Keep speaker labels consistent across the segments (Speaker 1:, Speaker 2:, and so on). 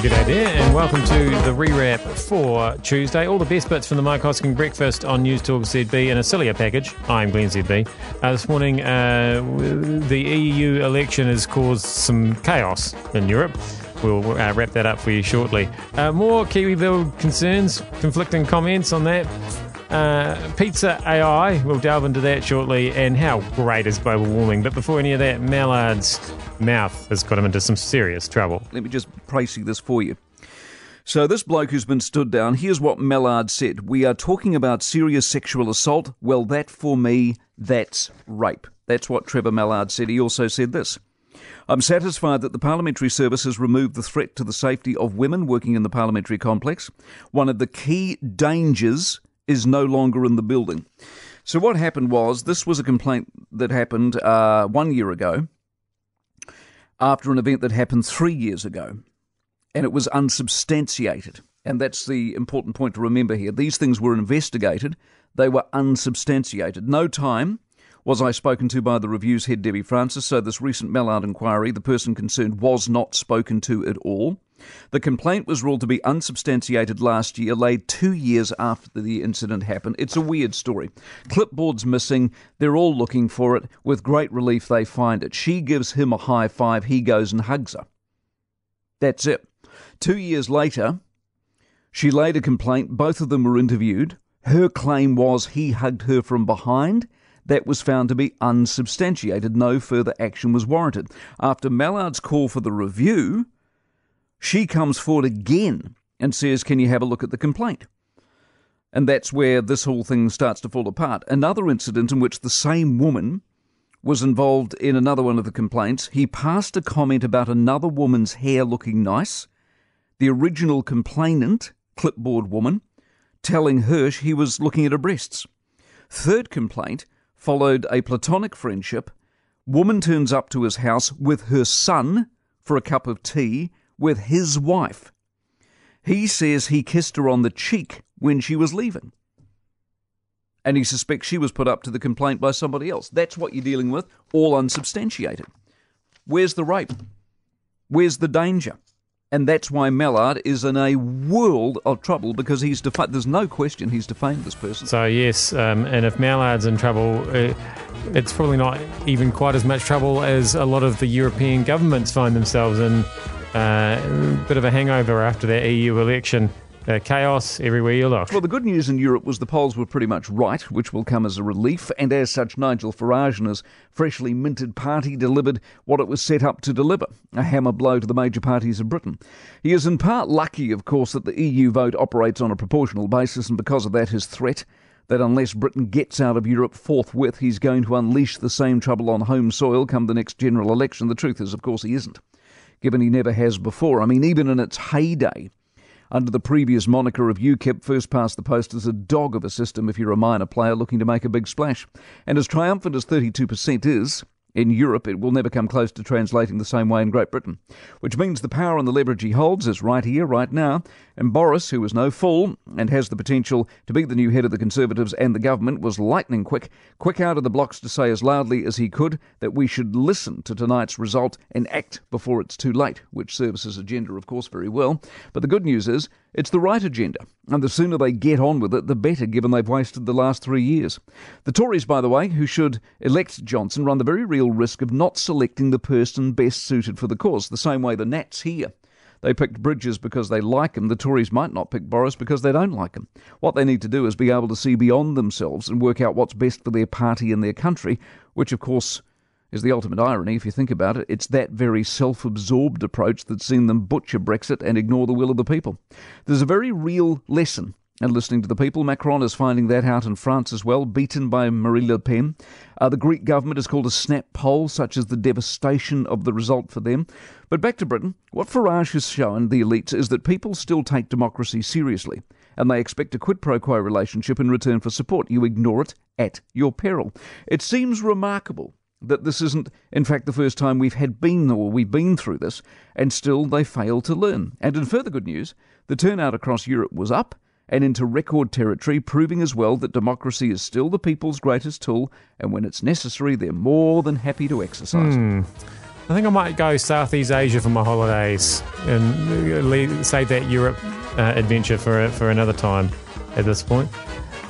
Speaker 1: G'day there, and welcome to the rewrap for Tuesday. All the best bits from the Mike Hosking breakfast on News Talk ZB in a sillier package. I'm Glenn ZB. Uh, this morning, uh, the EU election has caused some chaos in Europe. We'll uh, wrap that up for you shortly. Uh, more Bill concerns, conflicting comments on that. Uh, pizza AI, we'll delve into that shortly, and how great is global warming. But before any of that, Mallard's mouth has got him into some serious trouble.
Speaker 2: Let me just pricey this for you. So, this bloke who's been stood down, here's what Mallard said. We are talking about serious sexual assault. Well, that for me, that's rape. That's what Trevor Mallard said. He also said this. I'm satisfied that the Parliamentary Service has removed the threat to the safety of women working in the parliamentary complex. One of the key dangers is no longer in the building. So, what happened was this was a complaint that happened uh, one year ago after an event that happened three years ago, and it was unsubstantiated. And that's the important point to remember here. These things were investigated, they were unsubstantiated. No time was I spoken to by the review's head, Debbie Francis, so this recent Mallard inquiry, the person concerned was not spoken to at all. The complaint was ruled to be unsubstantiated last year, laid two years after the incident happened. It's a weird story. Clipboard's missing. They're all looking for it. With great relief, they find it. She gives him a high five. He goes and hugs her. That's it. Two years later, she laid a complaint. Both of them were interviewed. Her claim was he hugged her from behind. That was found to be unsubstantiated. No further action was warranted. After Mallard's call for the review, she comes forward again and says, Can you have a look at the complaint? And that's where this whole thing starts to fall apart. Another incident in which the same woman was involved in another one of the complaints. He passed a comment about another woman's hair looking nice. The original complainant, clipboard woman, telling Hirsch he was looking at her breasts. Third complaint followed a platonic friendship. Woman turns up to his house with her son for a cup of tea with his wife. He says he kissed her on the cheek when she was leaving. And he suspects she was put up to the complaint by somebody else. That's what you're dealing with, all unsubstantiated. Where's the rape? Where's the danger? And that's why Mallard is in a world of trouble because he's defamed. There's no question he's defamed this person.
Speaker 1: So, yes, um, and if Mallard's in trouble, uh, it's probably not even quite as much trouble as a lot of the European governments find themselves in uh, a bit of a hangover after that EU election. Uh, chaos everywhere you look.
Speaker 2: Well, the good news in Europe was the polls were pretty much right, which will come as a relief, and as such, Nigel Farage and his freshly minted party delivered what it was set up to deliver a hammer blow to the major parties of Britain. He is in part lucky, of course, that the EU vote operates on a proportional basis, and because of that, his threat that unless Britain gets out of Europe forthwith, he's going to unleash the same trouble on home soil come the next general election. The truth is, of course, he isn't given he never has before. I mean, even in its heyday, under the previous moniker of UKIP, first past the post as a dog of a system if you're a minor player looking to make a big splash. And as triumphant as 32% is, in Europe, it will never come close to translating the same way in Great Britain, which means the power and the leverage he holds is right here, right now. And Boris, who is no fool and has the potential to be the new head of the Conservatives and the government, was lightning quick, quick out of the blocks to say as loudly as he could that we should listen to tonight's result and act before it's too late, which serves his agenda, of course, very well. But the good news is it's the right agenda, and the sooner they get on with it, the better, given they've wasted the last three years. The Tories, by the way, who should elect Johnson, run the very real risk of not selecting the person best suited for the cause, the same way the Nats here. They picked Bridges because they like him. The Tories might not pick Boris because they don't like him. What they need to do is be able to see beyond themselves and work out what's best for their party and their country, which, of course, is the ultimate irony if you think about it. It's that very self absorbed approach that's seen them butcher Brexit and ignore the will of the people. There's a very real lesson and listening to the people. Macron is finding that out in France as well, beaten by Marine Le Pen. Uh, the Greek government has called a snap poll, such as the devastation of the result for them. But back to Britain, what Farage has shown the elites is that people still take democracy seriously, and they expect a quid pro quo relationship in return for support. You ignore it at your peril. It seems remarkable that this isn't, in fact, the first time we've had been or we've been through this, and still they fail to learn. And in further good news, the turnout across Europe was up and into record territory, proving as well that democracy is still the people's greatest tool, and when it's necessary, they're more than happy to exercise.
Speaker 1: Hmm. I think I might go Southeast Asia for my holidays and leave, save that Europe uh, adventure for for another time. At this point.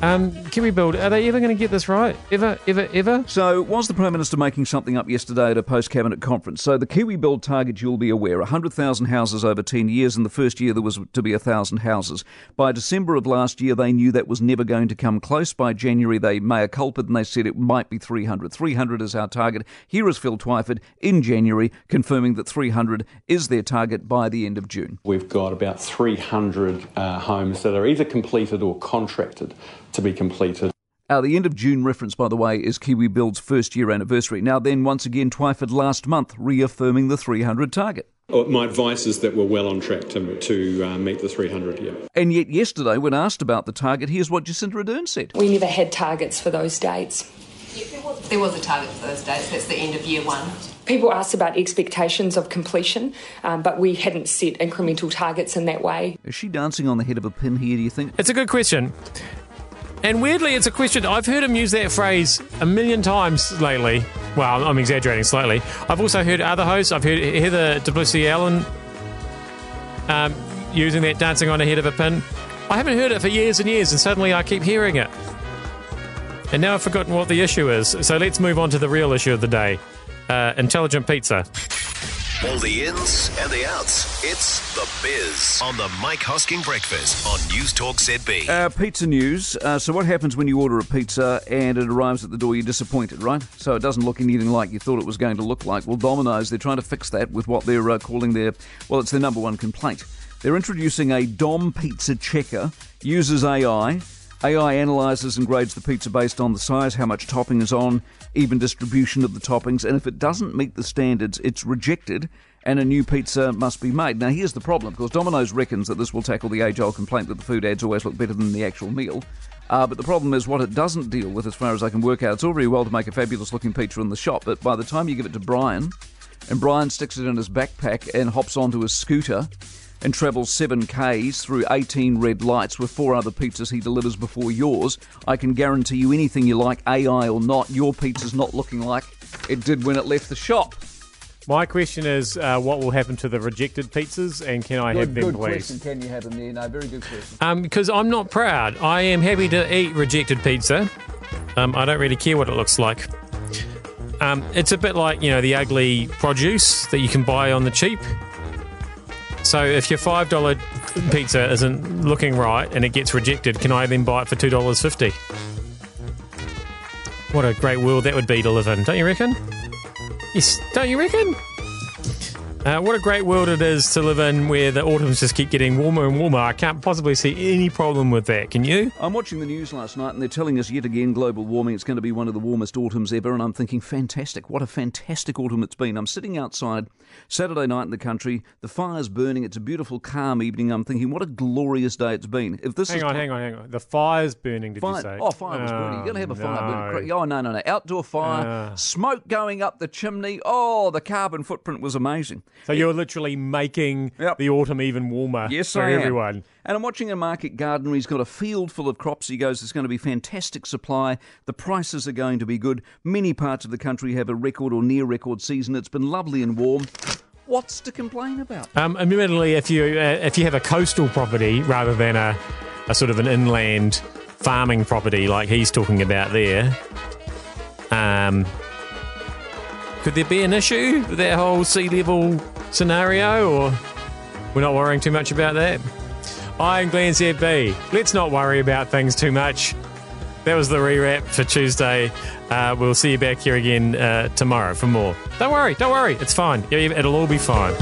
Speaker 1: Um, Kiwi Build, are they ever going to get this right? Ever, ever, ever?
Speaker 2: So, was the Prime Minister making something up yesterday at a post cabinet conference? So, the Kiwi Build target, you'll be aware 100,000 houses over 10 years. In the first year, there was to be 1,000 houses. By December of last year, they knew that was never going to come close. By January, they mea culpa and they said it might be 300. 300 is our target. Here is Phil Twyford in January confirming that 300 is their target by the end of June.
Speaker 3: We've got about 300 uh, homes that are either completed or contracted to be completed.
Speaker 2: Uh, the end of June reference, by the way, is Kiwi Build's first year anniversary. Now, then, once again, Twyford last month reaffirming the 300 target.
Speaker 3: Oh, my advice is that we're well on track to, to uh, meet the 300, yeah.
Speaker 2: And yet, yesterday, when asked about the target, here's what Jacinda Ardern said.
Speaker 4: We never had targets for those dates.
Speaker 5: There was a target for those dates. That's the end of year one.
Speaker 4: People asked about expectations of completion, um, but we hadn't set incremental targets in that way.
Speaker 2: Is she dancing on the head of a pin here, do you think?
Speaker 1: It's a good question. And weirdly, it's a question I've heard him use that phrase a million times lately. Well, I'm exaggerating slightly. I've also heard other hosts. I've heard Heather du Plessis-Allen um, using that dancing on the head of a pin. I haven't heard it for years and years, and suddenly I keep hearing it. And now I've forgotten what the issue is. So let's move on to the real issue of the day uh, intelligent pizza.
Speaker 6: All the ins and the outs. It's The Biz on the Mike Hosking Breakfast on News Talk ZB.
Speaker 2: Uh, pizza news. Uh, so, what happens when you order a pizza and it arrives at the door? You're disappointed, right? So, it doesn't look anything like you thought it was going to look like. Well, Domino's, they're trying to fix that with what they're uh, calling their, well, it's their number one complaint. They're introducing a Dom Pizza Checker, uses AI. AI analyzes and grades the pizza based on the size, how much topping is on, even distribution of the toppings, and if it doesn't meet the standards, it's rejected and a new pizza must be made. Now, here's the problem because Domino's reckons that this will tackle the age old complaint that the food ads always look better than the actual meal. Uh, but the problem is what it doesn't deal with, as far as I can work out. It's all very well to make a fabulous looking pizza in the shop, but by the time you give it to Brian, and Brian sticks it in his backpack and hops onto his scooter, and travels 7Ks through 18 red lights with four other pizzas he delivers before yours, I can guarantee you anything you like, AI or not, your pizza's not looking like it did when it left the shop.
Speaker 1: My question is, uh, what will happen to the rejected pizzas, and can I
Speaker 2: good,
Speaker 1: have them,
Speaker 2: good
Speaker 1: please?
Speaker 2: question. Can you have them there? No, very good question.
Speaker 1: Um, because I'm not proud. I am happy to eat rejected pizza. Um, I don't really care what it looks like. Um, it's a bit like you know the ugly produce that you can buy on the cheap. So if your five dollar pizza isn't looking right and it gets rejected, can I then buy it for two dollars fifty? What a great world that would be to live in, don't you reckon? Yes, don't you reckon? Uh, what a great world it is to live in where the autumns just keep getting warmer and warmer. I can't possibly see any problem with that. Can you?
Speaker 2: I'm watching the news last night and they're telling us yet again global warming. It's going to be one of the warmest autumns ever. And I'm thinking, fantastic. What a fantastic autumn it's been. I'm sitting outside Saturday night in the country. The fire's burning. It's a beautiful, calm evening. I'm thinking, what a glorious day it's been. If this
Speaker 1: hang
Speaker 2: is
Speaker 1: on, hang on, hang on. The fire's burning, did
Speaker 2: Fire,
Speaker 1: you say?
Speaker 2: Oh, fire was burning. You're going to have a fire
Speaker 1: no.
Speaker 2: burning. Oh, no, no, no. Outdoor fire,
Speaker 1: Uh.
Speaker 2: smoke going up the chimney. Oh, the carbon footprint was amazing.
Speaker 1: So you're literally making
Speaker 2: Yep.
Speaker 1: the autumn even warmer
Speaker 2: Yes,
Speaker 1: for
Speaker 2: I am.
Speaker 1: everyone.
Speaker 2: And I'm watching a market gardener. He's got a field full of crops. He goes, there's going to be fantastic supply. The prices are going to be good. Many parts of the country have a record or near record season. It's been lovely and warm. What's to complain about?
Speaker 1: Um, admittedly, if you uh, if you have a coastal property rather than a, a sort of an inland farming property like he's talking about there, um, could there be an issue with that whole sea level scenario, or we're not worrying too much about that? I'm Glenn ZB. Let's not worry about things too much. That was the rewrap for Tuesday. Uh, we'll see you back here again uh, tomorrow for more. Don't worry, don't worry. It's fine. It'll all be fine.